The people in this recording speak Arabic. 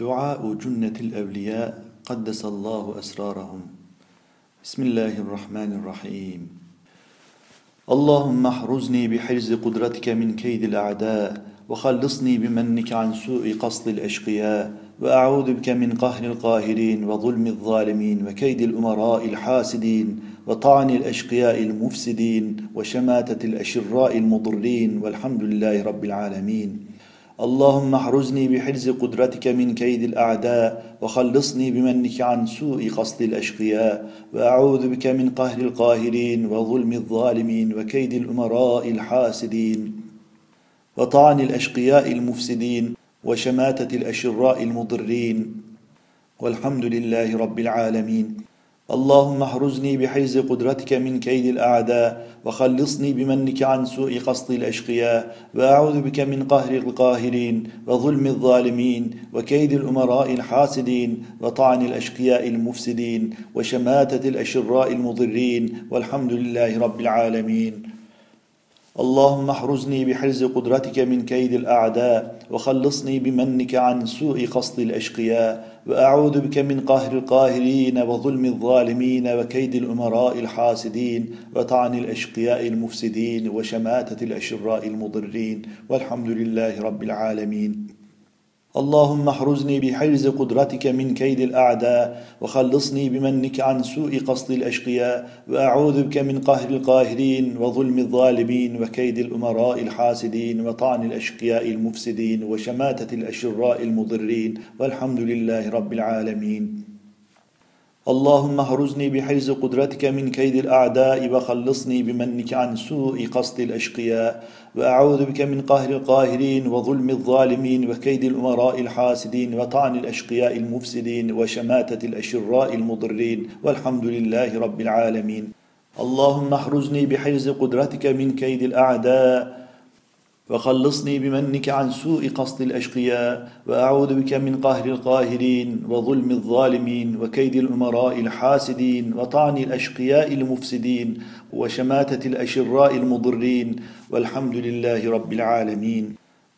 دعاء جنة الأولياء قدس الله أسرارهم. بسم الله الرحمن الرحيم. اللهم احرزني بحرز قدرتك من كيد الأعداء وخلصني بمنك عن سوء قصد الأشقياء وأعوذ بك من قهر القاهرين وظلم الظالمين وكيد الأمراء الحاسدين وطعن الأشقياء المفسدين وشماتة الأشراء المضرين والحمد لله رب العالمين. اللهم احرزني بحرز قدرتك من كيد الأعداء وخلصني بمنك عن سوء قصد الأشقياء وأعوذ بك من قهر القاهرين وظلم الظالمين وكيد الأمراء الحاسدين وطعن الأشقياء المفسدين وشماتة الأشراء المضرين. والحمد لله رب العالمين. اللهم احرزني بحيز قدرتك من كيد الأعداء وخلصني بمنك عن سوء قصد الأشقياء وأعوذ بك من قهر القاهرين وظلم الظالمين وكيد الأمراء الحاسدين وطعن الأشقياء المفسدين وشماتة الأشراء المضرين والحمد لله رب العالمين. اللهم احرزني بحرز قدرتك من كيد الأعداء وخلصني بمنك عن سوء قصد الأشقياء وأعوذ بك من قهر القاهرين وظلم الظالمين وكيد الأمراء الحاسدين وطعن الأشقياء المفسدين وشماتة الأشراء المضرين والحمد لله رب العالمين. اللهم احرزني بحرز قدرتك من كيد الأعداء وخلصني بمنك عن سوء قصد الأشقياء وأعوذ بك من قهر القاهرين وظلم الظالمين وكيد الأمراء الحاسدين وطعن الأشقياء المفسدين وشماتة الأشراء المضرين والحمد لله رب العالمين. اللهم اهرزني بحرز قدرتك من كيد الأعداء وخلصني بمنك عن سوء قصد الأشقياء. وأعوذ بك من قهر القاهرين وظلم الظالمين وكيد الأمراء الحاسدين وطعن الأشقياء المفسدين وشماتة الأشراء المضرين. والحمد لله رب العالمين. اللهم احرزني بحرز قدرتك من كيد الأعداء وخلصني بمنك عن سوء قصد الأشقياء وأعوذ بك من قهر القاهرين وظلم الظالمين وكيد الأمراء الحاسدين وطعن الأشقياء المفسدين وشماتة الأشراء المضرين والحمد لله رب العالمين.